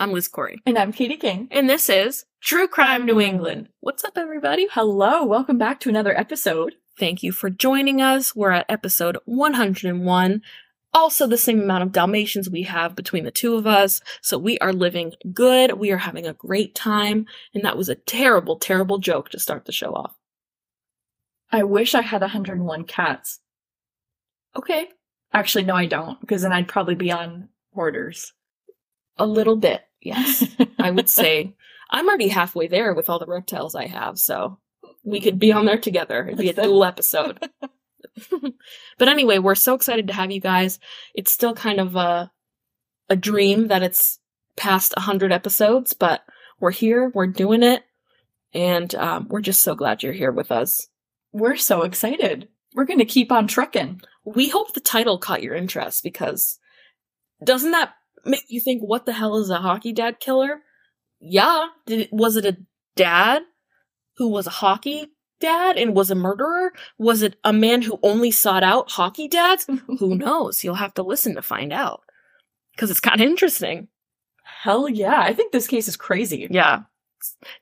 I'm Liz Corey. And I'm Katie King. And this is True Crime New England. What's up, everybody? Hello, welcome back to another episode. Thank you for joining us. We're at episode 101. Also, the same amount of Dalmatians we have between the two of us. So we are living good. We are having a great time. And that was a terrible, terrible joke to start the show off. I wish I had 101 cats. Okay. Actually, no, I don't, because then I'd probably be on hoarders. A little bit, yes. I would say I'm already halfway there with all the reptiles I have, so we could be on there together. It'd be a dual episode. but anyway, we're so excited to have you guys. It's still kind of a a dream that it's past 100 episodes, but we're here, we're doing it, and um, we're just so glad you're here with us. We're so excited. We're going to keep on trucking. We hope the title caught your interest because doesn't that make you think, what the hell is a hockey dad killer? Yeah. Did was it a dad who was a hockey dad and was a murderer? Was it a man who only sought out hockey dads? who knows? You'll have to listen to find out. Cause it's kind of interesting. Hell yeah. I think this case is crazy. Yeah.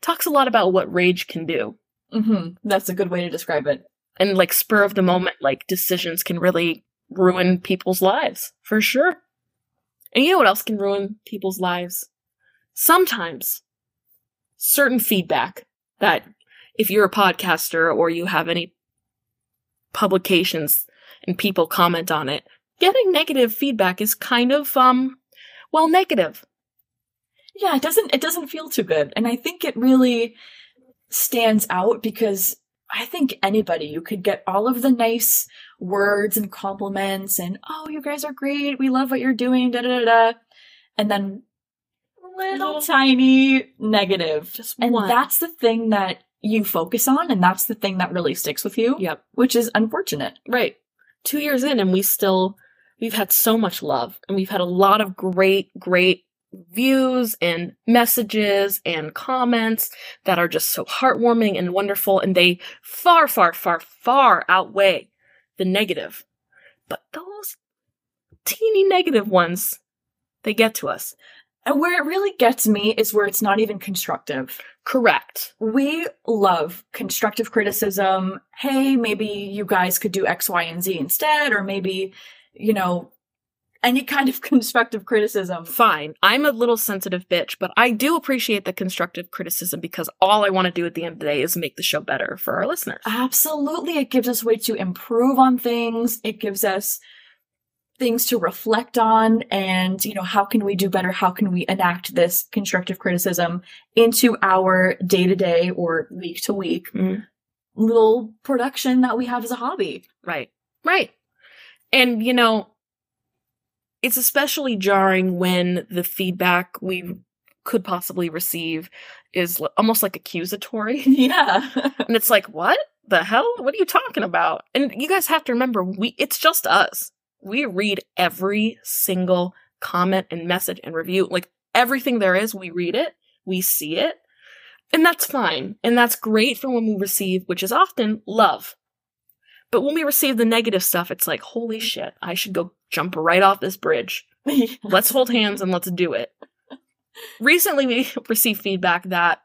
Talks a lot about what rage can do. Mm-hmm. That's a good way to describe it. And like spur of the moment, like decisions can really ruin people's lives for sure. And you know what else can ruin people's lives? Sometimes certain feedback that if you're a podcaster or you have any publications and people comment on it, getting negative feedback is kind of um well negative. Yeah, it doesn't it doesn't feel too good. And I think it really stands out because I think anybody, you could get all of the nice words and compliments and, oh, you guys are great. We love what you're doing. Da da da da. And then little, little tiny negative. Just and one. that's the thing that you focus on. And that's the thing that really sticks with you. Yep. Which is unfortunate. Right. Two years in and we still, we've had so much love and we've had a lot of great, great views and messages and comments that are just so heartwarming and wonderful and they far far far far outweigh the negative. But those teeny negative ones they get to us. And where it really gets me is where it's not even constructive. Correct. We love constructive criticism. Hey maybe you guys could do x y and z instead or maybe you know any kind of constructive criticism. Fine. I'm a little sensitive bitch, but I do appreciate the constructive criticism because all I want to do at the end of the day is make the show better for our listeners. Absolutely. It gives us a way to improve on things. It gives us things to reflect on and, you know, how can we do better? How can we enact this constructive criticism into our day to day or week to week mm-hmm. little production that we have as a hobby? Right. Right. And, you know, it's especially jarring when the feedback we could possibly receive is almost like accusatory. Yeah. and it's like, what the hell? What are you talking about? And you guys have to remember, we, it's just us. We read every single comment and message and review. Like everything there is, we read it, we see it, and that's fine. And that's great for when we receive, which is often love. But when we receive the negative stuff, it's like, holy shit, I should go jump right off this bridge. let's hold hands and let's do it. Recently, we received feedback that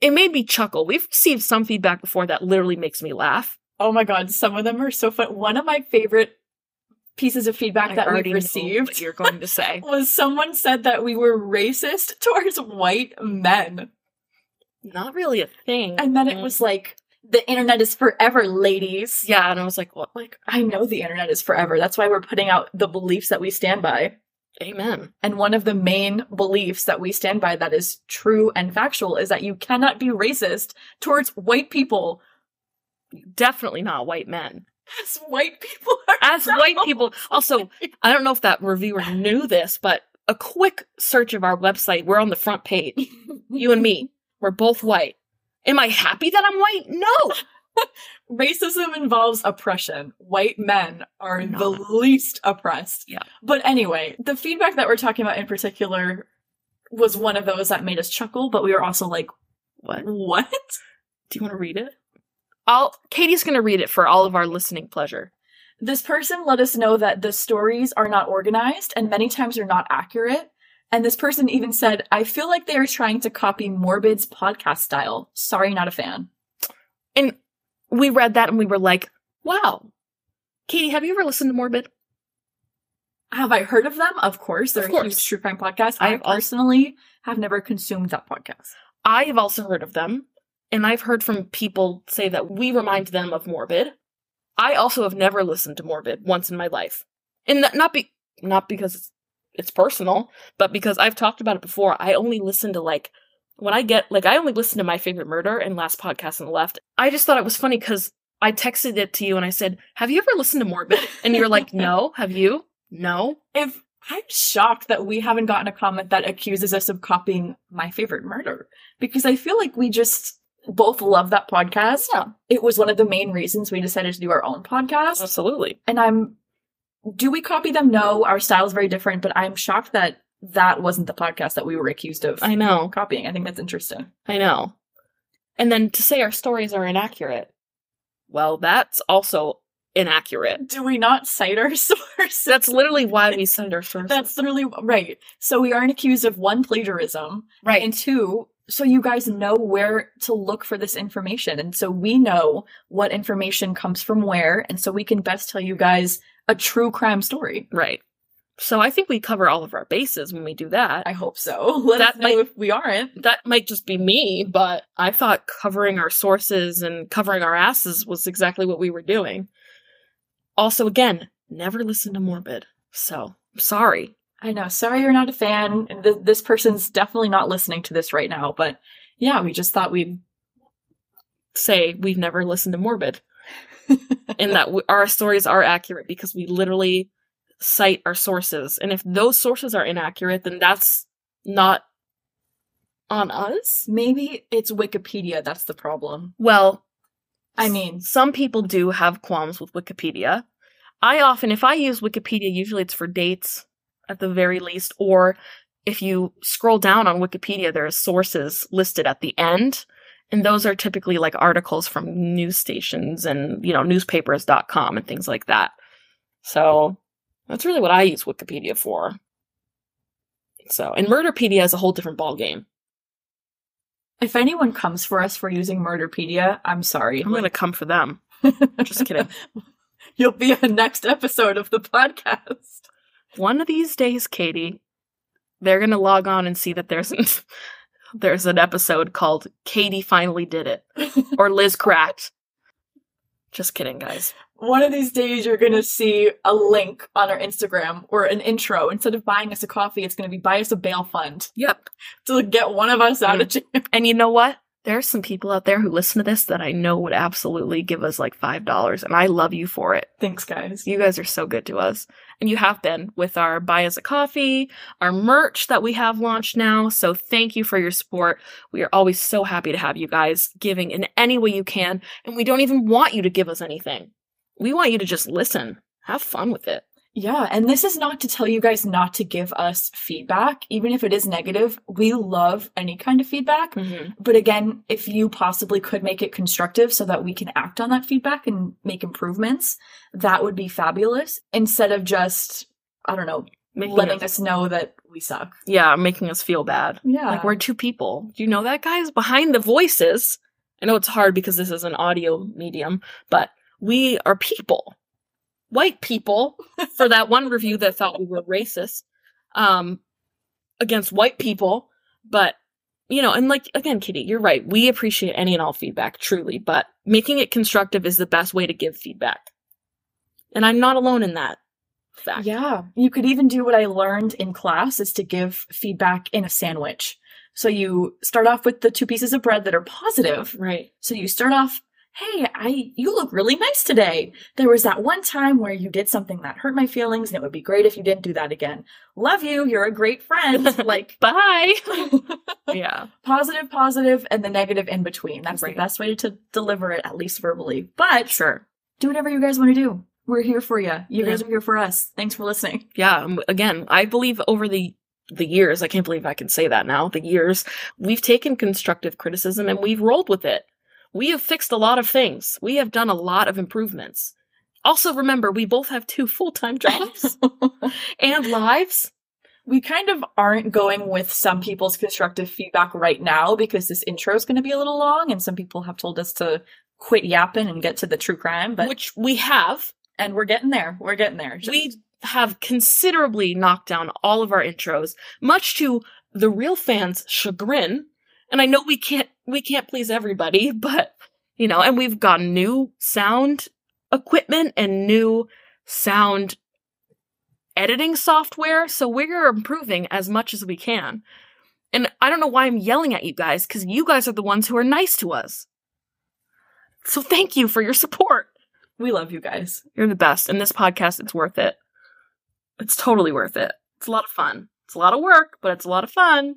it made me chuckle. We've received some feedback before that literally makes me laugh. Oh my god, some of them are so fun. One of my favorite pieces of feedback I that we've received you're going to say was someone said that we were racist towards white men. Not really a thing. And then it mm. was like, the internet is forever, ladies. Yeah, and I was like, what? Like, I know the internet is forever. That's why we're putting out the beliefs that we stand by. Amen. And one of the main beliefs that we stand by that is true and factual is that you cannot be racist towards white people. Definitely not white men. As white people As white people. Also, I don't know if that reviewer knew this, but a quick search of our website, we're on the front page. you and me. We're both white. Am I happy that I'm white? No. Racism involves oppression. White men are the least oppressed. Yeah. But anyway, the feedback that we're talking about in particular was one of those that made us chuckle, but we were also like, what? What? Do you want to read it? I'll Katie's going to read it for all of our listening pleasure. This person let us know that the stories are not organized and many times are not accurate. And this person even said, I feel like they are trying to copy Morbid's podcast style. Sorry, not a fan. And we read that and we were like, wow. Katie, have you ever listened to Morbid? Have I heard of them? Of course. They're Of a huge true crime podcast. I I have also- personally have never consumed that podcast. I have also heard of them, and I've heard from people say that we remind them of Morbid. I also have never listened to Morbid once in my life, and not be not because it's, personal, but because I've talked about it before. I only listen to like when I get like I only listen to my favorite murder and last podcast on the left. I just thought it was funny because I texted it to you and I said, "Have you ever listened to Morbid?" And you're like, "No." Have you? No. If I'm shocked that we haven't gotten a comment that accuses us of copying my favorite murder because I feel like we just both love that podcast. Yeah, It was one of the main reasons we decided to do our own podcast. absolutely. And I'm, do we copy them? No, our style is very different, but I'm shocked that that wasn't the podcast that we were accused of I know. copying. I think that's interesting. I know. And then to say our stories are inaccurate, well, that's also inaccurate. Do we not cite our source? That's literally why we send our sources. That's literally right. So we aren't accused of one plagiarism right. and two, so you guys know where to look for this information. And so we know what information comes from where. And so we can best tell you guys a true crime story. right. So I think we cover all of our bases when we do that. I hope so. Let That us know might- if we aren't. that might just be me, but I thought covering our sources and covering our asses was exactly what we were doing. Also, again, never listen to Morbid. So, sorry. I know. Sorry you're not a fan. Th- this person's definitely not listening to this right now, but yeah, we just thought we'd. Say we've never listened to Morbid. and that w- our stories are accurate because we literally cite our sources. And if those sources are inaccurate, then that's not on us. Maybe it's Wikipedia that's the problem. Well, I mean, some people do have qualms with Wikipedia. I often, if I use Wikipedia, usually it's for dates at the very least, or if you scroll down on Wikipedia, there are sources listed at the end. And those are typically like articles from news stations and, you know, newspapers.com and things like that. So that's really what I use Wikipedia for. So, and Murderpedia is a whole different ballgame. if anyone comes for us for using Murderpedia, I'm sorry. I'm going to come for them. Just kidding. You'll be a next episode of the podcast. One of these days, Katie, they're going to log on and see that there's an, there's an episode called Katie Finally Did It or Liz Cracked. Just kidding, guys. One of these days, you're going to see a link on our Instagram or an intro. Instead of buying us a coffee, it's going to be buy us a bail fund Yep. to get one of us out of jail. And you know what? There are some people out there who listen to this that I know would absolutely give us like $5, and I love you for it. Thanks, guys. You guys are so good to us. And you have been with our Buy Us a Coffee, our merch that we have launched now. So thank you for your support. We are always so happy to have you guys giving in any way you can. And we don't even want you to give us anything. We want you to just listen. Have fun with it. Yeah, and this is not to tell you guys not to give us feedback, even if it is negative. We love any kind of feedback. Mm-hmm. But again, if you possibly could make it constructive so that we can act on that feedback and make improvements, that would be fabulous instead of just, I don't know, Making letting us, us know that we suck. yeah, making us feel bad. Yeah. Like we're two people. Do you know that, guys? Behind the voices. I know it's hard because this is an audio medium, but we are people. White people for that one review that thought we were racist um against white people, but you know, and like again, Kitty, you're right. We appreciate any and all feedback, truly, but making it constructive is the best way to give feedback. And I'm not alone in that fact. Yeah. You could even do what I learned in class is to give feedback in a sandwich. So you start off with the two pieces of bread that are positive. Right. So you start off, hey, I you look really nice today. There was that one time where you did something that hurt my feelings, and it would be great if you didn't do that again. Love you, you're a great friend. like Bye. yeah. positive, positive, and the negative in between. That's Right. the best way to deliver it, at least verbally. But Sure. do whatever you guys want to do. We're here for you. You Yeah. guys are here for us. Thanks for listening. yeah um, again i believe over the the years i can't believe i can say that now the years we've taken constructive criticism and we've rolled with it we have fixed a lot of things we have done a lot of improvements also remember we both have two full-time jobs and lives we kind of aren't going with some people's constructive feedback right now because this intro is going to be a little long and some people have told us to quit yapping and get to the true crime, but Which we have. and we're getting there. We're getting there. Just- We have considerably knocked down all of our intros, much to the real fans' chagrin. And I know we can't we can't please everybody, but you know, and we've gotten new sound equipment and new sound editing software, so we're improving as much as we can. And I don't know why I'm yelling at you guys, because you guys are the ones who are nice to us. So thank you for your support. we love you guys. You're the best. And this podcast, it's worth it. It's totally worth it. It's a lot of fun. It's a lot of work, but it's a lot of fun.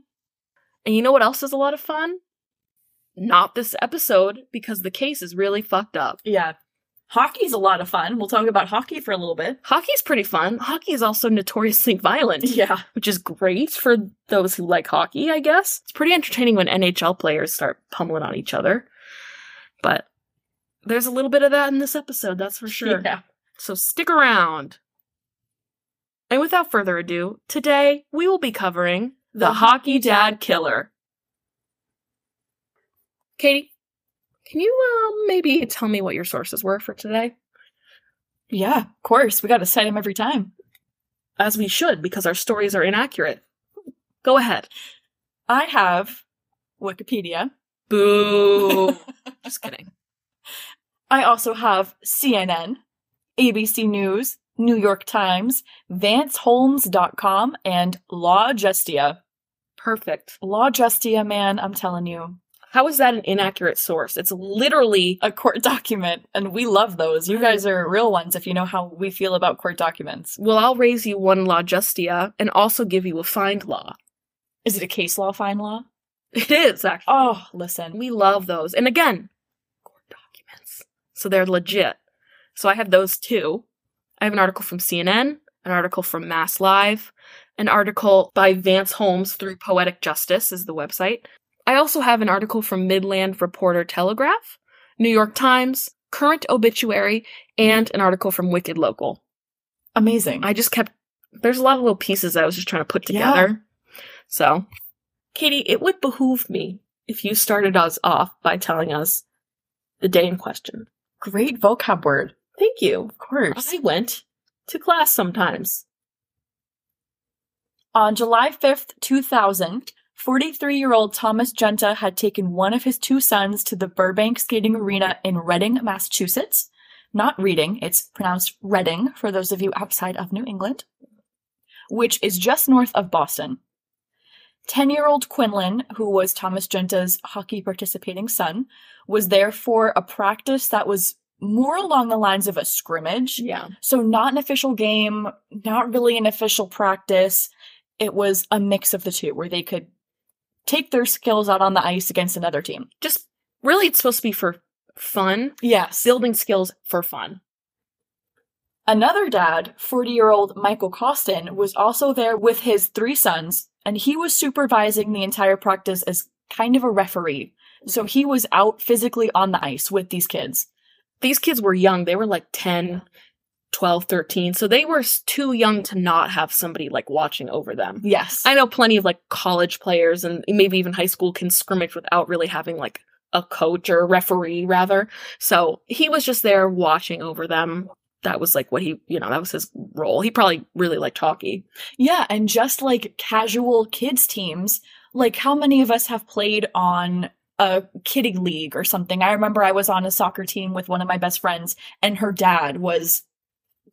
And you know what else is a lot of fun? Not this episode, because the case is really fucked up. Yeah. Hockey's a lot of fun. We'll talk about hockey for a little bit. Hockey's pretty fun. Hockey is also notoriously violent, Yeah. which is great for those who like hockey, I guess. It's pretty entertaining when NHL players start pummeling on each other. But there's a little bit of that in this episode, that's for sure. Yeah. So stick around. And without further ado, today we will be covering The, The Hockey Dad Killer. Katie, can you um, maybe tell me what your sources were for today? Yeah, of course. We got to cite them every time. As we should, because our stories are inaccurate. Go ahead. I have Wikipedia. Boo. Just kidding. I also have CNN, ABC News, New York Times, VanceHolmes.com, and Law Justia. Perfect. Law Justia, man, I'm telling you. How is that an inaccurate source? It's literally A court document, and we love those. You guys are real ones if you know how we feel about court documents. well, I'll raise you one law justia and also give you a FindLaw. Is it a case law, fine law? It is actually. Oh, listen. We love those. And again, court documents. So they're legit. So I have those too. I have an article from CNN, an article from Mass Live, an article by Vance Holmes through Poetic Justice is the website. I also have an article from Midland Reporter Telegram, New York Times, Current Obituary, and an article from Wicked Local. Amazing. I just kept there's a lot of little pieces I was just trying to put together. Yeah. So, Katie, it would behoove me if you started us off by telling us the day in question. Great vocab word. Thank you. Of course. I went to class sometimes. On July 5th, 2000, 43 year old Thomas Junta had taken one of his two sons to the Burbank Skating Arena in Reading, Massachusetts. Not Reading, it's pronounced Reading for those of you outside of New England, which is just north of Boston. 10 year old Quinlan, who was Thomas Junta's hockey participating son, was there for a practice that was more along the lines of a scrimmage. Yeah. So not an official game, not really an official practice. It was a mix of the two where they could take their skills out on the ice against another team. Just really, it's supposed to be for fun, Yes. building skills for fun. Another dad, 40 year old Michael Costin, was also there with his three sons, and he was supervising the entire practice as kind of a referee. So he was out physically on the ice with these kids. These kids were young. They were like 10, 12, 13. So they were too young to not have somebody like watching over them. Yes. I know plenty of like college players and maybe even high school can scrimmage without really having like a coach or a referee rather. So he was just there watching over them. That was like what he, you know, that was his role. He probably really liked hockey. Yeah, and just like casual kids teams, like how many of us have played on a kiddie league or something? I remember I was on a soccer team with one of my best friends and her dad was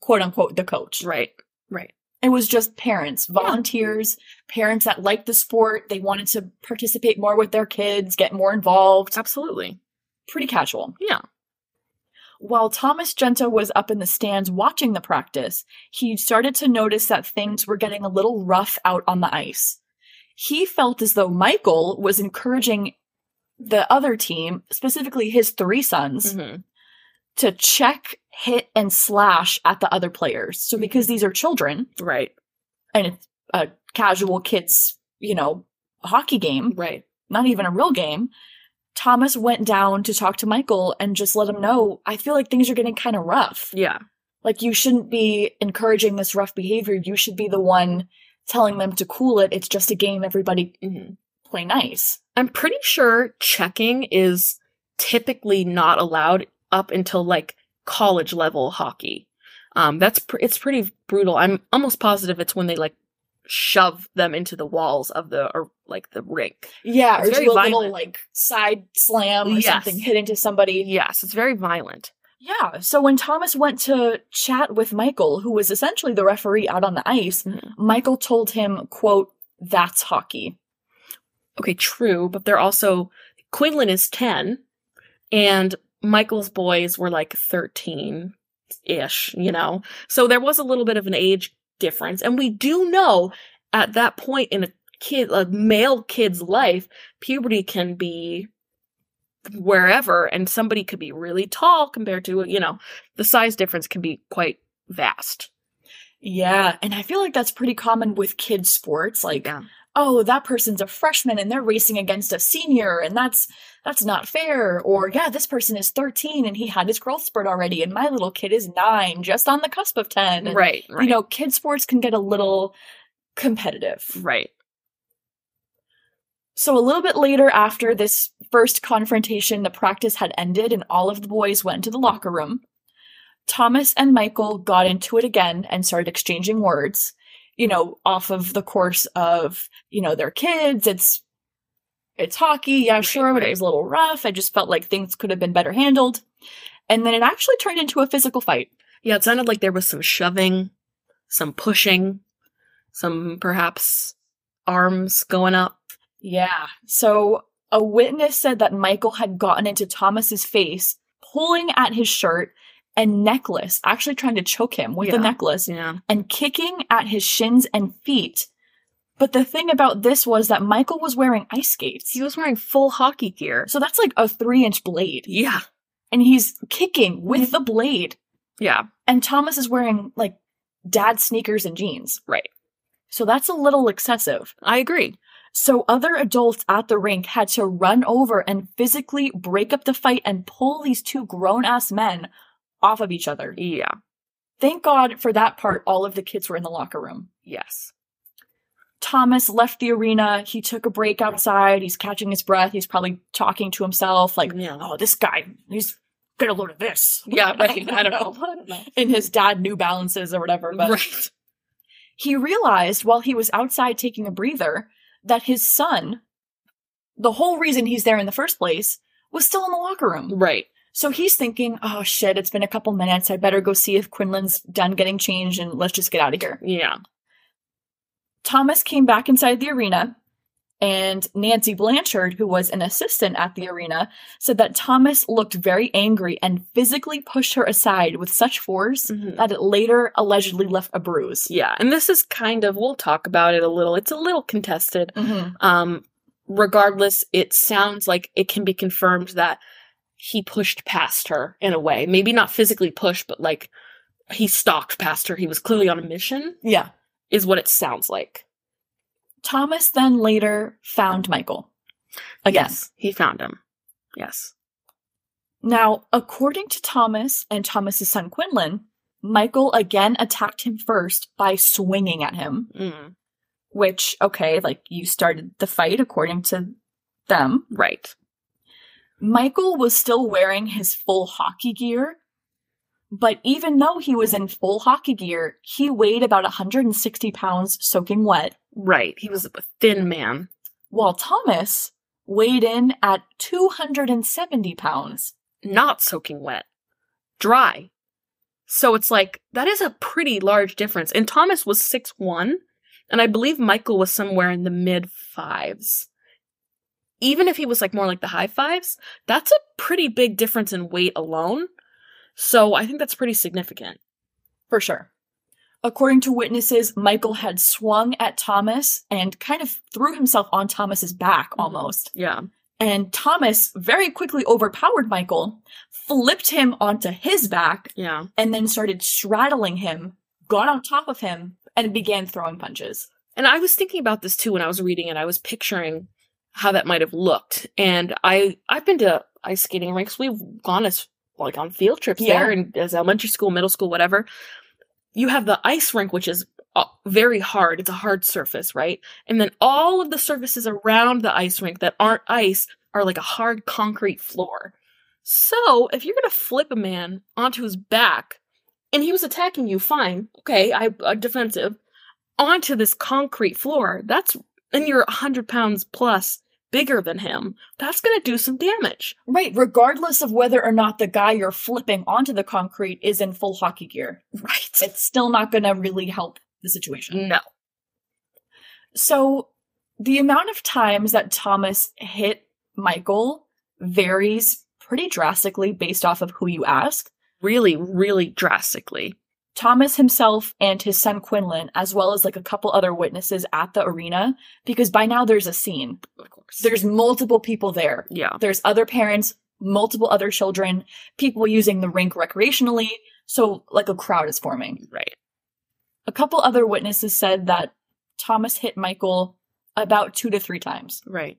quote unquote the coach. Right. Right. It was just parents, volunteers, parents that liked the sport, they wanted to participate more with their kids, get more involved. Absolutely. Pretty casual. Yeah. While Thomas Junta was up in the stands watching the practice, he started to notice that things were getting a little rough out on the ice. He felt as though Michael was encouraging the other team, specifically his three sons, Mhm. to check, hit, and slash at the other players. So because these are children Right. and it's a casual kids, you know, hockey game, Right. not even a real game, Thomas went down to talk to Michael and just let him know, I feel like things are getting kind of rough. Yeah. Like you shouldn't be encouraging this rough behavior. You should be the one telling them to cool it. It's just a game. Everybody Mhm. play nice. I'm pretty sure checking is typically not allowed up until like college level hockey. Um, that's pr- it's pretty brutal. I'm almost positive it's when they like shove them into the walls of the or like the rink. Yeah, It's or very do a little like side slam or Yes. something hit into somebody. Yes, it's very violent. Yeah. So when Thomas went to chat with Michael, who was essentially the referee out on the ice, Mhm. Michael told him, quote, that's hockey. Okay, true, but they're also Quinlan is 10 and Michael's boys were like 13 ish, you know. So there was a little bit of an age difference and we do know at that point in a kid a male kid's life puberty can be wherever and somebody could be really tall compared to, you know, the size difference can be quite vast. Yeah. And I feel like that's pretty common with kids sports. Like, Yeah. Oh, that person's a freshman and they're racing against a senior and that's, that's not fair. Or yeah, this person is 13 and he had his growth spurt already and my little kid is nine, just on the cusp of 10. And, Right, right. You know, kid sports can get a little competitive. right. So a little bit later after this first confrontation, the practice had ended and all of the boys went to the locker room. Thomas and Michael got into it again and started exchanging words, you know, off of the course of, you know, their kids. It's, it's hockey. Yeah, sure, but it was a little rough. I just felt like things could have been better handled. And then it actually turned into a physical fight. Yeah, it sounded like there was some shoving, some pushing, some perhaps arms going up. Yeah. So a witness said that Michael had gotten into Thomas's face, pulling at his shirt and necklace, actually trying to choke him with the necklace Yeah. and kicking at his shins and feet. But the thing about this was that Michael was wearing ice skates. He was wearing full hockey gear. so that's like a three inch blade. Yeah. And he's kicking with mm-hmm. the blade. Yeah. And Thomas is wearing like dad sneakers and jeans. Right. So that's a little excessive. I agree. So other adults at the rink had to run over and physically break up the fight and pull these two grown ass men off of each other. Yeah. Thank God for that part, all of the kids were in the locker room. Yes. Thomas left the arena. He took a break outside. He's catching his breath. He's probably talking to himself, like, Yeah. oh, this guy, he's got a load of this. Yeah, right. I don't know. I don't know. In his dad New Balances or whatever. But Right. he realized while he was outside taking a breather that his son, the whole reason he's there in the first place, was still in the locker room. Right. So he's thinking, oh shit, it's been a couple minutes. I better go see if Quinlan's done getting changed and let's just get out of here. Yeah. Thomas came back inside the arena, and Nancy Blanchard, who was an assistant at the arena, said that Thomas looked very angry and physically pushed her aside with such force Mhm. that it later allegedly left a bruise. Yeah. And this is kind of, we'll talk about it a little. It's a little contested. Mhm. Um, regardless, it sounds like it can be confirmed that he pushed past her in a way. Maybe not physically pushed, but like he stalked past her. He was clearly on a mission, Yeah. is what it sounds like. Thomas then later found Michael. Again. Yes. He found him. Yes. Now, according to Thomas and Thomas's son Quinlan, Michael again attacked him first by swinging at him, Mm. which, okay, like you started the fight according to them. Right. Michael was still wearing his full hockey gear, but even though he was in full hockey gear, he weighed about 160 pounds soaking wet, Right. He was a thin man. while Thomas weighed in at 270 pounds. not soaking wet, dry. So it's like that is a pretty large difference. And Thomas was six one, and I believe Michael was somewhere in the mid fives. Even if he was like more like the high fives, that's a pretty big difference in weight alone. So I think that's pretty significant. For sure. According to witnesses, Michael had swung at Thomas and kind of threw himself on Thomas's back Mhm. almost. Yeah. And Thomas very quickly overpowered Michael, flipped him onto his back, Yeah. and then started straddling him, got on top of him, and began throwing punches. And I was thinking about this too when I was reading it. I was picturing how that might have looked. And I I've been to ice skating rinks. We've gone as like on field trips Yeah. there and as elementary school, middle school, whatever. You have the ice rink, which is uh, very hard. It's a hard surface, right? And then all of the surfaces around the ice rink that aren't ice are like a hard concrete floor. So if you're gonna flip a man onto his back, and he was attacking you, fine, okay, I uh, defensive, onto this concrete floor. That's and you're a hundred pounds plus bigger than him. That's gonna do some damage. Right, regardless of whether or not the guy you're flipping onto the concrete is in full hockey gear. Right. It's still not going to really help the situation. No. So, the amount of times that Thomas hit Michael varies pretty drastically based off of who you ask. Really, really drastically. Thomas himself and his son Quinlan, as well as like a couple other witnesses at the arena, because by now there's a scene. Of course. There's multiple people there. yeah. There's other parents, multiple other children, people using the rink recreationally. So, like a crowd is forming. Right. A couple other witnesses said that Thomas hit Michael about two to three times. Right.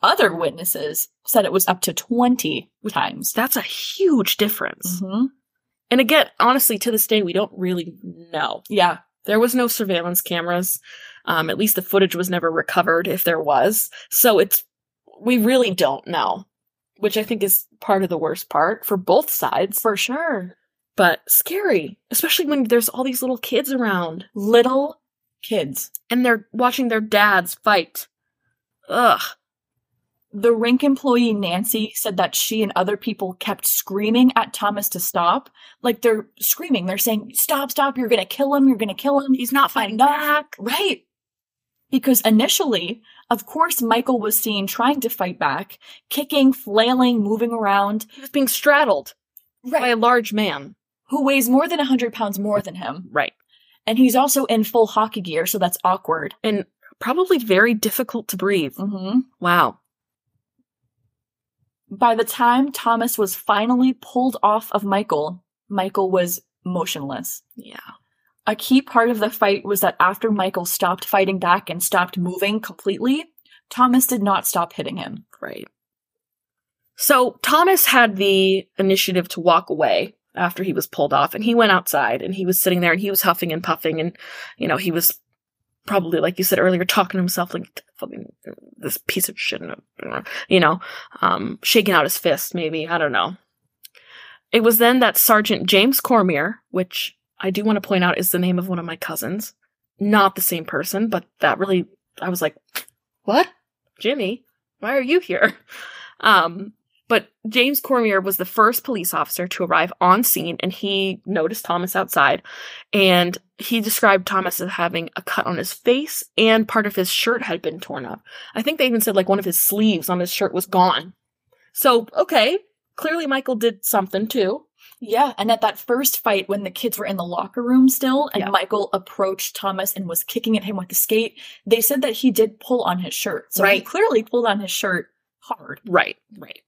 Other witnesses said it was up to 20 times. That's a huge difference. hmm And again, honestly, to this day, we don't really know. Yeah. There was no surveillance cameras. Um, at least the footage was never recovered if there was. So it's, we really don't know, which I think is part of the worst part for both sides, For sure. but scary, especially when there's all these little kids around Little kids. and they're watching their dads fight. Ugh. The rink employee Nancy said that she and other people kept screaming at Thomas to stop. Like they're screaming. They're saying, Stop, stop, you're gonna kill him, you're gonna kill him. He's not fighting back. Right. Because initially, of course, Michael was seen trying to fight back, kicking, flailing, moving around. He was being straddled by a large man. Who weighs more than 100 pounds more than him. Right. And he's also in full hockey gear, so that's awkward. And probably very difficult to breathe. Mm-hmm. Wow. By the time Thomas was finally pulled off of Michael, Michael was motionless. Yeah. A key part of the fight was that after Michael stopped fighting back and stopped moving completely, Thomas did not stop hitting him. Right. So Thomas had the initiative to walk away after he was pulled off, and he went outside and he was sitting there and he was huffing and puffing, and you know he was probably like you said earlier talking to himself like fucking this piece of shit, you know, um, shaking out his fist maybe I don't know. It was then that Sergeant James Cormier, which I do want to point out is the name of one of my cousins, not the same person, but that really I was like, what, Jimmy? Why are you here? Um, but James Cormier was the first police officer to arrive on scene and he noticed Thomas outside and he described Thomas as having a cut on his face and part of his shirt had been torn up. I think they even said like one of his sleeves on his shirt was gone. So, okay, clearly Michael did something too. Yeah, and at that first fight when the kids were in the locker room still and Yeah. Michael approached Thomas and was kicking at him with the skate, they said that he did pull on his shirt. So he clearly pulled on his shirt hard. Right, right.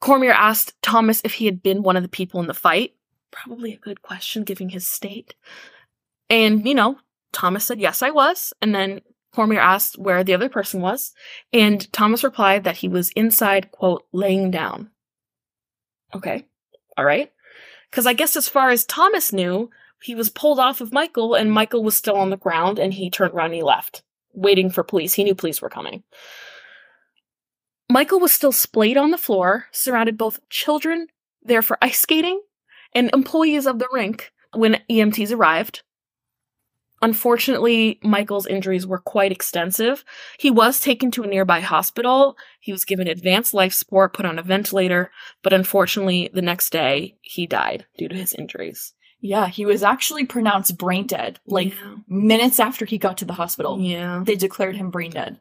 Cormier asked Thomas if he had been one of the people in the fight. Probably a good question, given his state. And, you know, Thomas said, yes, I was. And then Cormier asked where the other person was. And Thomas replied that he was inside, quote, laying down. Okay. All right. Because I guess as far as Thomas knew, he was pulled off of Michael and Michael was still on the ground and he turned around and he left, waiting for police. He knew police were coming. Michael was still splayed on the floor, surrounded both children there for ice skating and employees of the rink when EMTs arrived. Unfortunately, Michael's injuries were quite extensive. He was taken to a nearby hospital. He was given advanced life support, put on a ventilator, but unfortunately, the next day, he died due to his injuries. Yeah, he was actually pronounced brain dead. Like yeah. minutes after he got to the hospital, yeah. they declared him brain dead.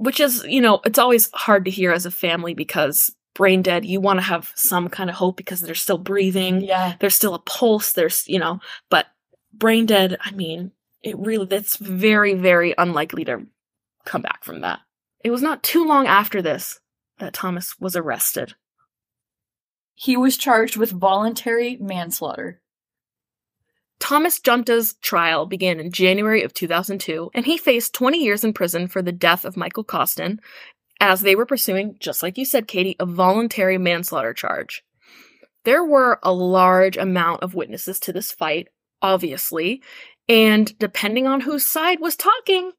Which is you know it's always hard to hear as a family because brain dead you want to have some kind of hope because they're still breathing Yeah. there's still a pulse there's you know but brain dead i mean it really that's very very unlikely to come back from that it was not too long after this that thomas was arrested He was charged with voluntary manslaughter. Thomas Junta's trial began in January of 2002, and he faced 20 years in prison for the death of Michael Costin, as they were pursuing, just like you said, Katie, a voluntary manslaughter charge. There were a large amount of witnesses to this fight, obviously, And depending on whose side was talking,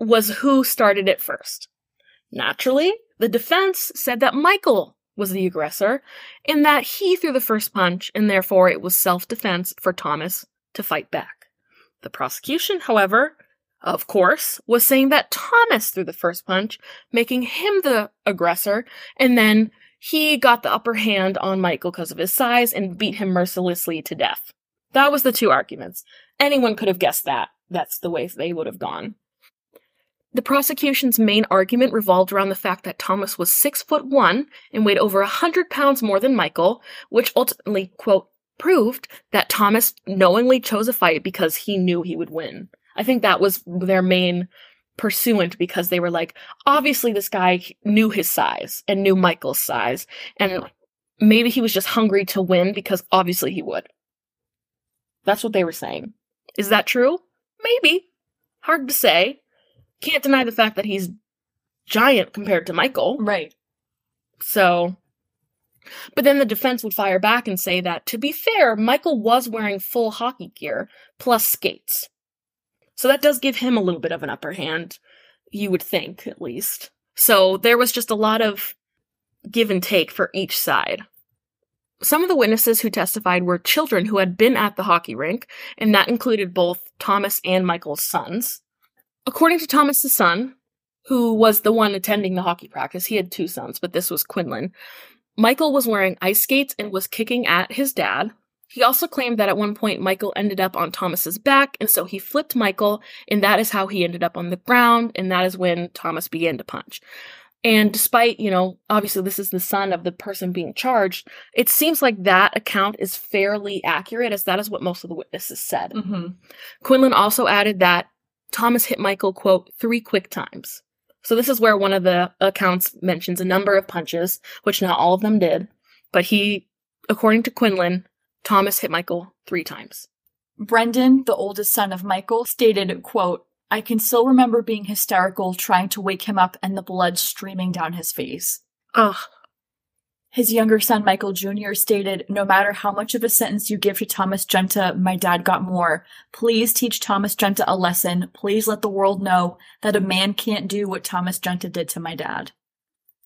was who started it first. Naturally, the defense said that Michael was the aggressor and that he threw the first punch and therefore it was self-defense for Thomas to fight back. The prosecution, however, of course, was saying that Thomas threw the first punch, making him the aggressor, and then he got the upper hand on Michael because of his size and beat him mercilessly to death. That was the two arguments. Anyone could have guessed that. That's the way they would have gone. The prosecution's main argument revolved around the fact that Thomas was six foot one and weighed over a hundred pounds more than Michael, which ultimately, quote, proved that Thomas knowingly chose a fight because he knew he would win. I think that was their main pursuant because they were like, obviously this guy knew his size and knew Michael's size, and maybe he was just hungry to win because obviously he would. That's what they were saying. Is that true? Maybe. Hard to say. Can't deny the fact that he's giant compared to Michael. Right. So, but then the defense would fire back and say that, to be fair, Michael was wearing full hockey gear plus skates. So that does give him a little bit of an upper hand, you would think, at least. So there was just a lot of give and take for each side. Some of the witnesses who testified were children who had been at the hockey rink, and that included both Thomas and Michael's sons. According to Thomas's son, who was the one attending the hockey practice, he had two sons, but this was Quinlan. Michael was wearing ice skates and was kicking at his dad. He also claimed that at one point Michael ended up on Thomas's back, and so he flipped Michael, and that is how he ended up on the ground, and that is when Thomas began to punch. And despite, you know, obviously this is the son of the person being charged, it seems like that account is fairly accurate, as that is what most of the witnesses said. Mm-hmm. Quinlan also added that Thomas hit Michael, quote, three quick times. So this is where one of the accounts mentions a number of punches, which not all of them did, but he, according to Quinlan, Thomas hit Michael three times. Brendan, the oldest son of Michael, stated, quote, I can still remember being hysterical, trying to wake him up and the blood streaming down his face. Ugh. His younger son, Michael Jr., stated, No matter how much of a sentence you give to Thomas Junta, my dad got more. Please teach Thomas Junta a lesson. Please let the world know that a man can't do what Thomas Junta did to my dad.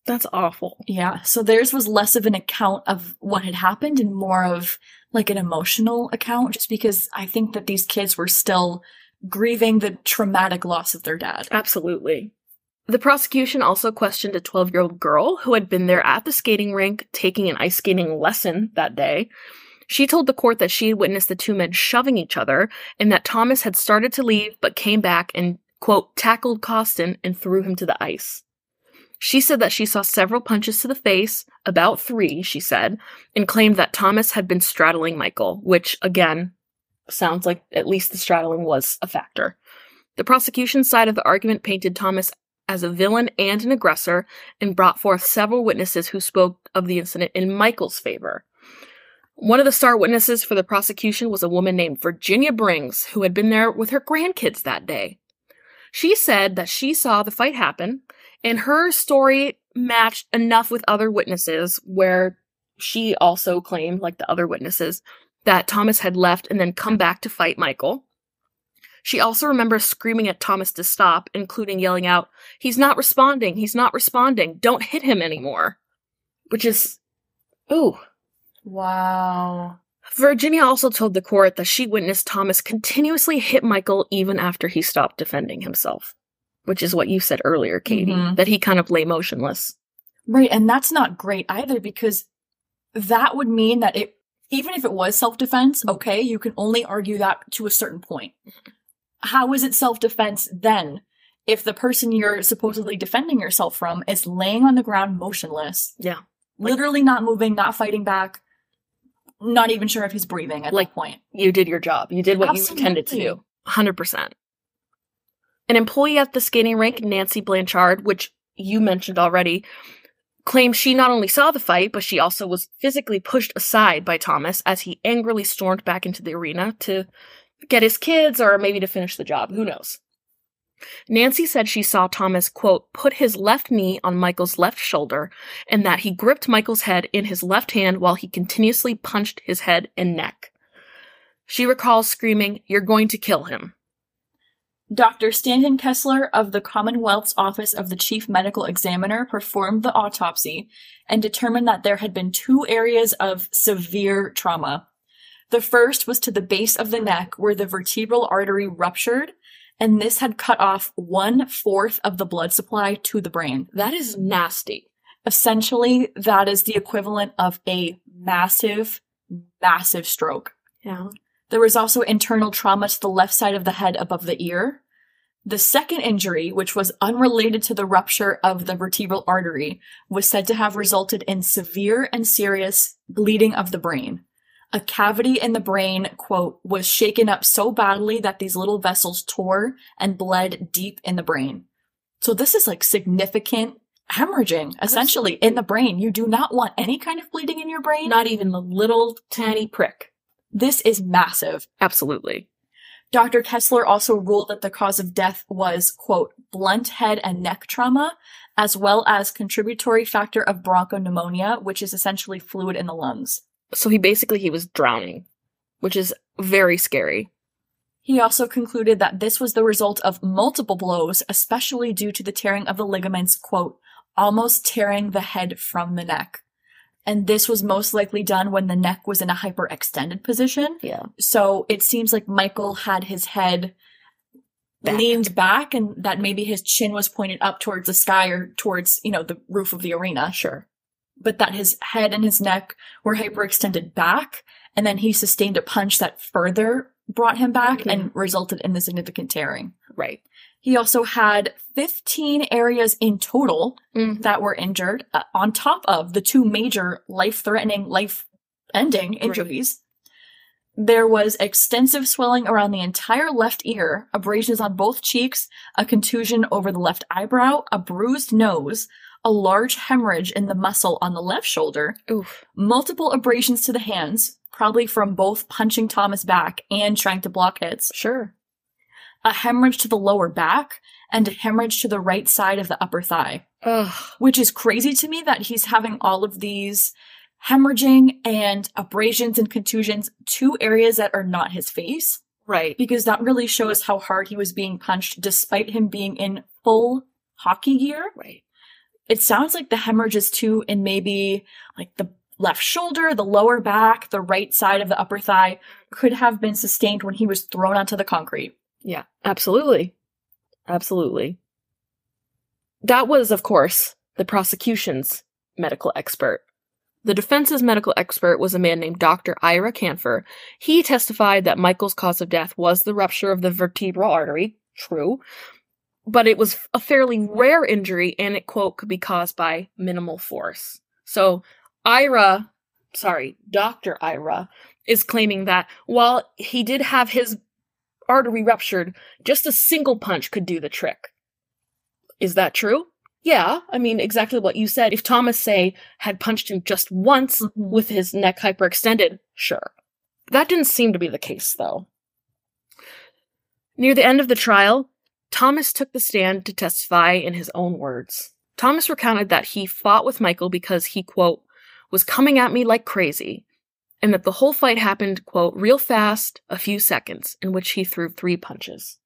That's awful. Yeah, so theirs was less of an account of what had happened and more of like an emotional account, just because I think that these kids were still grieving the traumatic loss of their dad. Absolutely. The prosecution also questioned a 12 year old girl who had been there at the skating rink taking an ice skating lesson that day. She told the court that she had witnessed the two men shoving each other and that Thomas had started to leave but came back and, quote, tackled Costin and threw him to the ice. She said that she saw several punches to the face, about three, she said, and claimed that Thomas had been straddling Michael, which, again, sounds like at least the straddling was a factor. The prosecution's side of the argument painted Thomas as a villain and an aggressor and brought forth several witnesses who spoke of the incident in Michael's favor. One of the star witnesses for the prosecution was a woman named Virginia Brings, who had been there with her grandkids that day. She said that she saw the fight happen, and her story matched enough with other witnesses where she also claimed, like the other witnesses, that Thomas had left and then come back to fight Michael. She also remembers screaming at Thomas to stop, including yelling out, He's not responding, he's not responding, don't hit him anymore. Which is, ooh. Wow. Virginia also told the court that she witnessed Thomas continuously hit Michael even after he stopped defending himself. Which is what you said earlier, Katie, Mhm. that he kind of lay motionless. Right, and that's not great either because that would mean that it even if it was self-defense, okay, you can only argue that to a certain point. How is it self-defense then if the person you're supposedly defending yourself from is laying on the ground motionless, Yeah. literally not moving, not fighting back, not even sure if he's breathing at Like- that point? You did your job. You did what you intended to do. 100%. An employee at the skating rink, Nancy Blanchard, which you mentioned already, claimed she not only saw the fight, but she also was physically pushed aside by Thomas as he angrily stormed back into the arena to get his kids or maybe to finish the job. Who knows? Nancy said she saw Thomas, quote, put his left knee on Michael's left shoulder and that he gripped Michael's head in his left hand while he continuously punched his head and neck. She recalls screaming, You're going to kill him. Dr. Stanton Kessler of the Commonwealth's Office of the Chief Medical Examiner performed the autopsy and determined that there had been two areas of severe trauma. The first was to the base of the neck where the vertebral artery ruptured, and this had cut off one fourth of the blood supply to the brain. That is nasty. Essentially, that is the equivalent of a massive, massive stroke. Yeah. There was also internal trauma to the left side of the head above the ear. The second injury, which was unrelated to the rupture of the vertebral artery, was said to have resulted in severe and serious bleeding of the brain. A cavity in the brain, quote, was shaken up so badly that these little vessels tore and bled deep in the brain. So this is like significant hemorrhaging, essentially, in the brain. You do not want any kind of bleeding in your brain. Not even the little tiny prick. This is massive. Absolutely. Dr. Kessler also ruled that the cause of death was, quote, blunt head and neck trauma, as well as contributory factor of bronchopneumonia, which is essentially fluid in the lungs. So he basically he was drowning, which is very scary. He also concluded that this was the result of multiple blows, especially due to the tearing of the ligaments, quote, almost tearing the head from the neck. And this was most likely done when the neck was in a hyperextended position. Yeah. So it seems like Michael had his head Back. leaned back and that maybe his chin was pointed up towards the sky or towards, you know, the roof of the arena. Sure. But that his head and his neck were hyperextended back. And then he sustained a punch that further brought him back and resulted in the significant tearing. Right. He also had 15 areas in total Mm. that were injured, uh, on top of the two major life threatening, life ending injuries. There was extensive swelling around the entire left ear, abrasions on both cheeks, a contusion over the left eyebrow, a bruised nose, a large hemorrhage in the muscle on the left shoulder, Oof. multiple abrasions to the hands, probably from both punching Thomas back and trying to block hits, Sure. a hemorrhage to the lower back, and a hemorrhage to the right side of the upper thigh Ugh. which is crazy to me that he's having all of these hemorrhaging and abrasions and contusions to areas that are not his face Right. because that really shows how hard he was being punched despite him being in full hockey gear. Right. It sounds like the hemorrhages too in maybe like the left shoulder, the lower back, the right side of the upper thigh could have been sustained when he was thrown onto the concrete. Yeah. Absolutely. Absolutely. That was, of course, the prosecution's medical expert. The defense's medical expert was a man named Dr. Ira Kanfer. He testified that Michael's cause of death was the rupture of the vertebral artery. True. But it was a fairly rare injury and it, quote, could be caused by minimal force. So Ira, sorry, Dr. Ira is claiming that while he did have his artery ruptured, just a single punch could do the trick. Is that true? Yeah, I mean, exactly what you said. If Thomas, say, had punched him just once mm-hmm. with his neck hyperextended, sure. That didn't seem to be the case, though. Near the end of the trial, Thomas took the stand to testify in his own words. Thomas recounted that he fought with Michael because he, quote, was coming at me like crazy, and that the whole fight happened, quote, real fast, a few seconds, in which he threw three punches.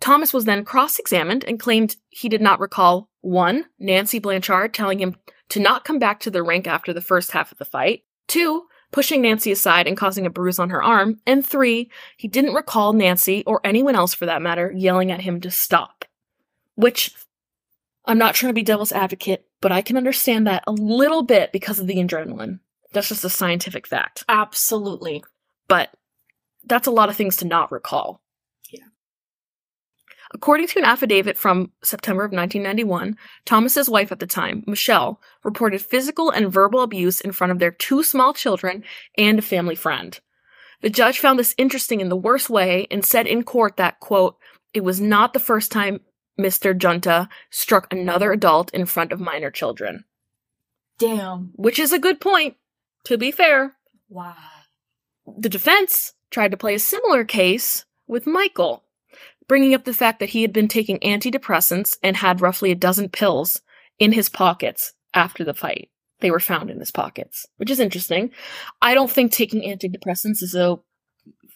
Thomas was then cross examined and claimed he did not recall one, Nancy Blanchard telling him to not come back to the rink after the first half of the fight, two, pushing Nancy aside and causing a bruise on her arm, and three, he didn't recall Nancy, or anyone else for that matter, yelling at him to stop. Which, I'm not trying to be devil's advocate, but I can understand that a little bit because of the adrenaline. That's just a scientific fact. Absolutely. But that's a lot of things to not recall. According to an affidavit from September of 1991, Thomas's wife at the time, Michelle, reported physical and verbal abuse in front of their two small children and a family friend. The judge found this interesting in the worst way and said in court that, quote, it was not the first time Mr. Junta struck another adult in front of minor children. Damn. Which is a good point, to be fair. Wow. The defense tried to play a similar case with Michael, bringing up the fact that he had been taking antidepressants and had roughly a dozen pills in his pockets after the fight. They were found in his pockets, which is interesting. I don't think taking antidepressants is a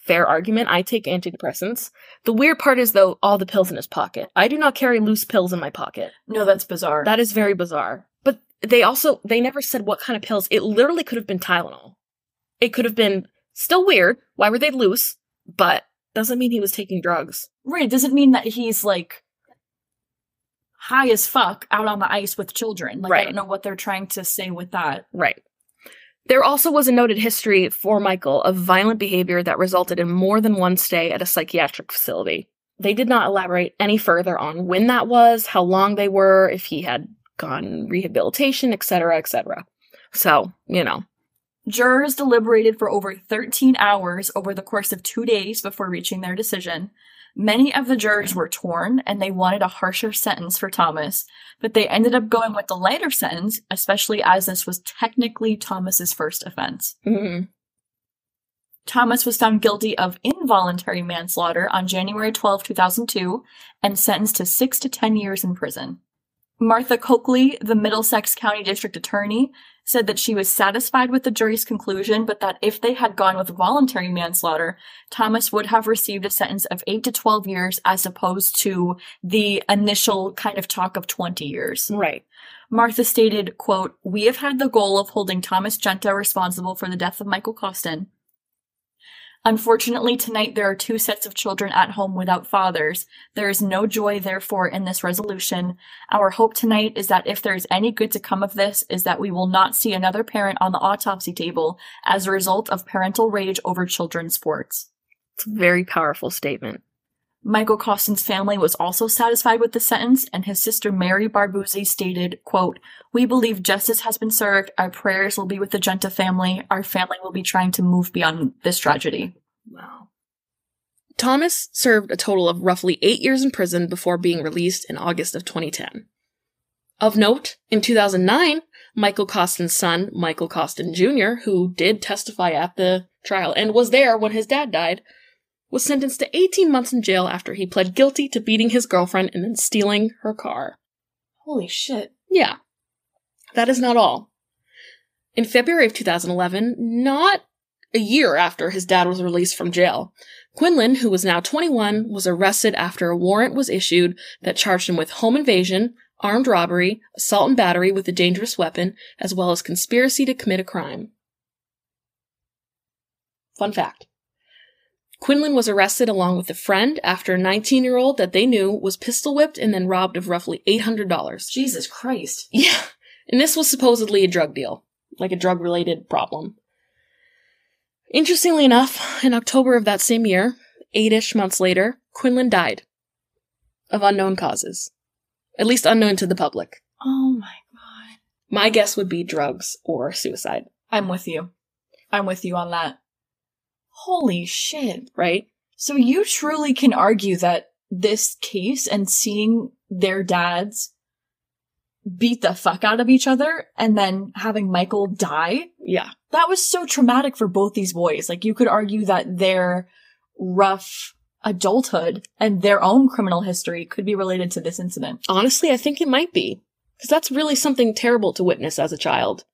fair argument. I take antidepressants. The weird part is though all the pills in his pocket. I do not carry loose pills in my pocket. No, that's bizarre. That is very bizarre. But they also they never said what kind of pills. It literally could have been Tylenol. It could have been still weird. Why were they loose? But doesn't mean he was taking drugs. right. It doesn't mean that he's like high as fuck out on the ice with children. Like I don't know what they're trying to say with that. Right. There also was a noted history for Michael of violent behavior that resulted in more than one stay at a psychiatric facility. They did not elaborate any further on when that was, how long they were, if he had gone rehabilitation, etc., etc. So, you know, Jurors deliberated for over 13 hours over the course of two days before reaching their decision. Many of the jurors were torn and they wanted a harsher sentence for Thomas, but they ended up going with the lighter sentence, especially as this was technically Thomas's first offense. mhm. Thomas was found guilty of involuntary manslaughter on January 12, 2002, and sentenced to 6 to 10 years in prison. Martha Coakley, the Middlesex County District Attorney, said that she was satisfied with the jury's conclusion, but that if they had gone with voluntary manslaughter, Thomas would have received a sentence of 8 to 12 years as opposed to the initial kind of talk of 20 years. right. Martha stated, quote, We have had the goal of holding Thomas Junta responsible for the death of Michael Costin. Unfortunately, tonight there are two sets of children at home without fathers. There is no joy, therefore, in this resolution. Our hope tonight is that if there is any good to come of this, is that we will not see another parent on the autopsy table as a result of parental rage over children's sports. It's a very powerful statement. Michael Costin's family was also satisfied with the sentence, and his sister Mary Barbuzzi stated, quote, We believe justice has been served. Our prayers will be with the Junta family. Our family will be trying to move beyond this tragedy. Wow. Thomas served a total of roughly eight years in prison before being released in August of 2010. Of note, in 2009, Michael Costin's son, Michael Costin Jr., who did testify at the trial and was there when his dad died, was sentenced to 18 months in jail after he pled guilty to beating his girlfriend and then stealing her car. Holy shit. Yeah. That is not all. In February of 2011, not a year after his dad was released from jail, Quinlan, who was now 21, was arrested after a warrant was issued that charged him with home invasion, armed robbery, assault and battery with a dangerous weapon, as well as conspiracy to commit a crime. Fun fact. Quinlan was arrested along with a friend after a 19 year old that they knew was pistol whipped and then robbed of roughly $800. Jesus Christ. Yeah. And this was supposedly a drug deal, like a drug related problem. Interestingly enough, in October of that same year, eight ish months later, Quinlan died of unknown causes. At least unknown to the public. Oh my god. My guess would be drugs or suicide, I'm with you. I'm with you on that. Holy shit. right? So you truly can argue that this case and seeing their dads beat the fuck out of each other and then having Michael die, Yeah. that was so traumatic for both these boys. Like you could argue that their rough adulthood and their own criminal history could be related to this incident. Honestly, I think it might be. Because that's really something terrible to witness as a child.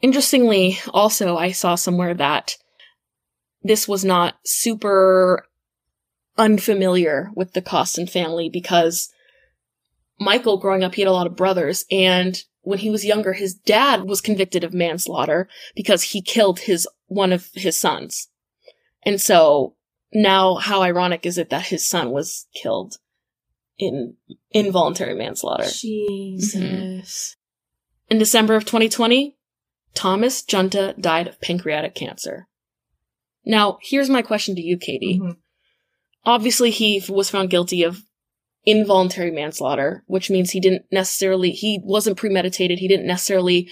Interestingly, also, I saw somewhere that this was not super unfamiliar with the Costin family because Michael, growing up, he had a lot of brothers, and when he was younger, his dad was convicted of manslaughter because he killed his one of his sons. And so now how ironic is it that his son was killed in involuntary manslaughter? Jesus. In December of 2020, Thomas Junta died of pancreatic cancer. Now, here's my question to you, Katie. Mhm. Obviously, he was found guilty of involuntary manslaughter, which means he didn't necessarily, he wasn't premeditated. He didn't necessarily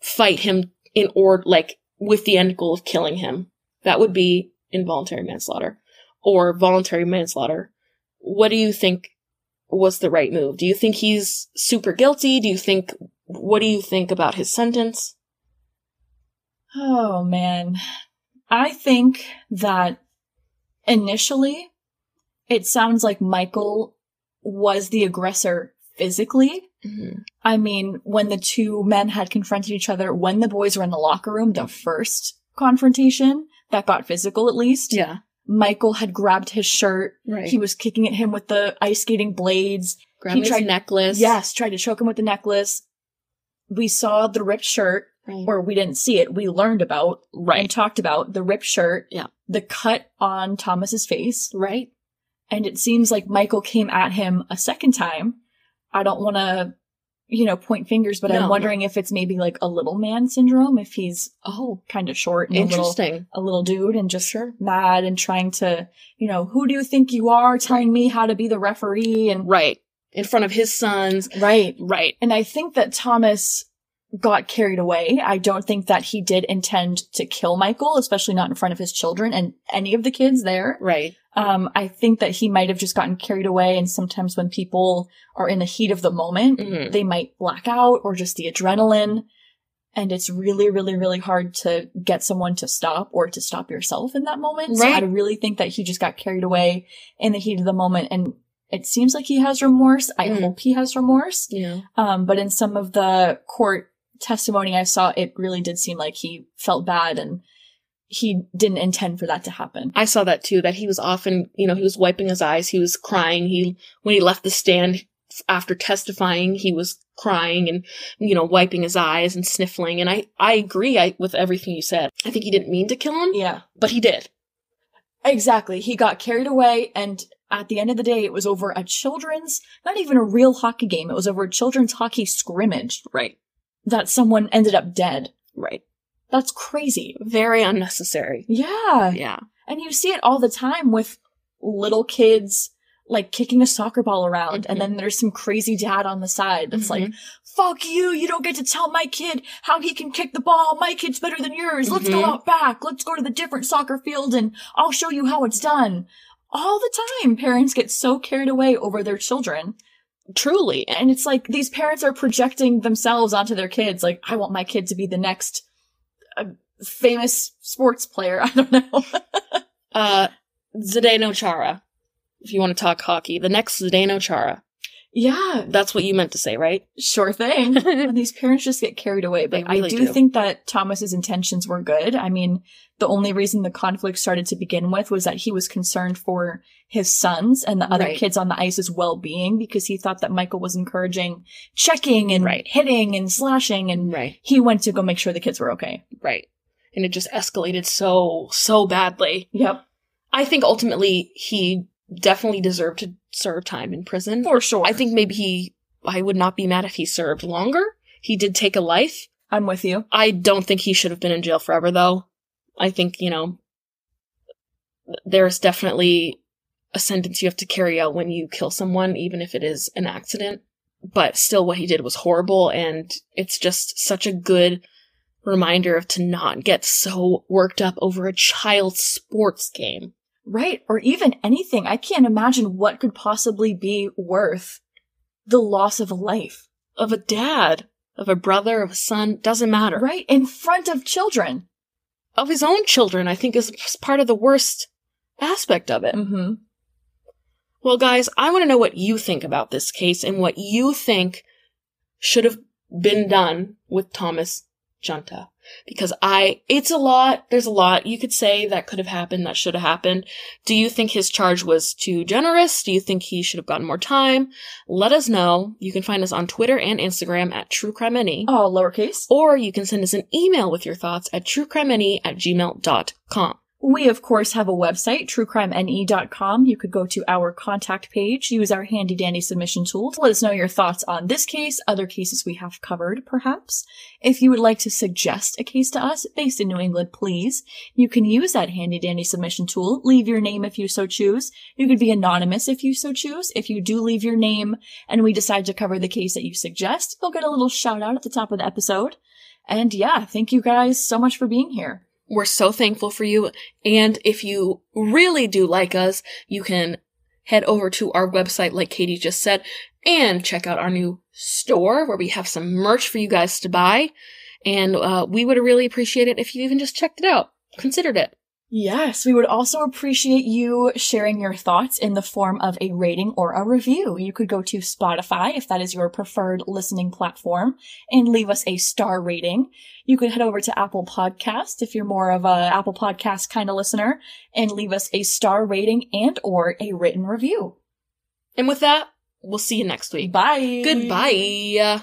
fight him in order, like, with the end goal of killing him. That would be involuntary manslaughter or voluntary manslaughter. What do you think was the right move? Do you think he's super guilty? Do you think, what do you think about his sentence? Oh man. I think that initially it sounds like Michael was the aggressor physically. Mm-hmm. I mean, when the two men had confronted each other, when the boys were in the locker room, the first confrontation, that got physical at least. Yeah. Michael had grabbed his shirt. Right. He was kicking at him with the ice skating blades. grabbed he his tried- necklace. Yes, tried to choke him with the necklace. We saw the ripped shirt, Right. or we didn't see it. We learned about and right. talked about the ripped shirt. Yeah. The cut on Thomas's face. Right. And it seems like Michael came at him a second time. I don't want to, you know, point fingers, but No. I'm wondering if it's maybe like a little man syndrome, if he's Oh, kind of short and a little, interesting. a little dude and just mad and trying to, you know, who do you think you are telling me how to be the referee? And Right. In front of his sons. right. Right. And I think that Thomas got carried away. I don't think that he did intend to kill Michael, especially not in front of his children and any of the kids there. Right. Um, I think that he might have just gotten carried away. And sometimes when people are in the heat of the moment, Mhm. they might black out or just the adrenaline. And it's really, really, really hard to get someone to stop or to stop yourself in that moment. So Right. I really think that he just got carried away in the heat of the moment. And it seems like he has remorse. I Mm. hope he has remorse. Yeah. Um, but in some of the court testimony I saw, it really did seem like he felt bad and he didn't intend for that to happen. I saw that too, that he was often, you know, he was wiping his eyes, he was crying. He, when he left the stand after testifying, he was crying and, you know, wiping his eyes and sniffling. And I, I agree I, with everything you said. I think he didn't mean to kill him, Yeah. but he did. Exactly. He got carried away and at the end of the day, it was over a children's, not even a real hockey game. It was over a children's hockey scrimmage Right. That someone ended up dead. Right. That's crazy. Very unnecessary. Yeah. Yeah. And you see it all the time with little kids like kicking a soccer ball around Mhm. and then there's some crazy dad on the side that's like, Mhm. fuck you, you don't get to tell my kid how he can kick the ball. My kid's better than yours. Let's go Mhm. out back. Let's go to the different soccer field and I'll show you how it's done. All the time, parents get so carried away over their children. Truly. And it's like these parents are projecting themselves onto their kids. Like, I want my kid to be the next uh, famous sports player. I don't know. Uh, Zdeno Chara. If you want to talk hockey, the next Zdeno Chara. Yeah, That's what you meant to say, right? sure thing. and these parents just get carried away. But really I do, do. think that Thomas's intentions were good. I mean, the only reason the conflict started to begin with was that he was concerned for his sons and the other Right. kids on the ice's well-being because he thought that Michael was encouraging checking and Right. hitting and slashing and Right. he went to go make sure the kids were okay. Right. And it just escalated so, so badly. Yep. I think ultimately he definitely deserved to serve time in prison. For sure. I think maybe he, I would not be mad if he served longer. He did take a life. I'm with you. I don't think he should have been in jail forever though. I think, you know, there's definitely a sentence you have to carry out when you kill someone, even if it is an accident. But still, what he did was horrible, and it's just such a good reminder of to not get so worked up over a child's sports game. Right. Or even anything. I can't imagine what could possibly be worth the loss of a life. Of a dad, of a brother, of a son, doesn't matter. Right. In front of children. Of his own children, I think is part of the worst aspect of it. Mm-hmm. Well, guys, I want to know what you think about this case and what you think should have been done with Thomas Junta. Because I, it's a lot, there's a lot you could say that could have happened, that should have happened. Do you think his charge was too generous? Do you think he should have gotten more time? Let us know. You can find us on Twitter and Instagram at TrueCrimeNE. Oh, lowercase. Or you can send us an email with your thoughts at truecrimene at gmail.com. We, of course, have a website, truecrimene.com. You could go to our contact page, use our handy dandy submission tool to let us know your thoughts on this case, other cases we have covered, perhaps. If you would like to suggest a case to us based in New England, please, you can use that handy dandy submission tool. Leave your name if you so choose. You could be anonymous if you so choose. If you do leave your name and we decide to cover the case that you suggest, you'll get a little shout out at the top of the episode. And yeah, thank you guys so much for being here. We're so thankful for you. And if you really do like us, you can head over to our website, like Katie just said, and check out our new store where we have some merch for you guys to buy. And uh, we would really appreciate it if you even just checked it out, considered it. Yes, we would also appreciate you sharing your thoughts in the form of a rating or a review. You could go to Spotify if that is your preferred listening platform and leave us a star rating. You could head over to Apple Podcast if you're more of a Apple Podcast kind of listener and leave us a star rating and or a written review. And with that, we'll see you next week. Bye. Goodbye.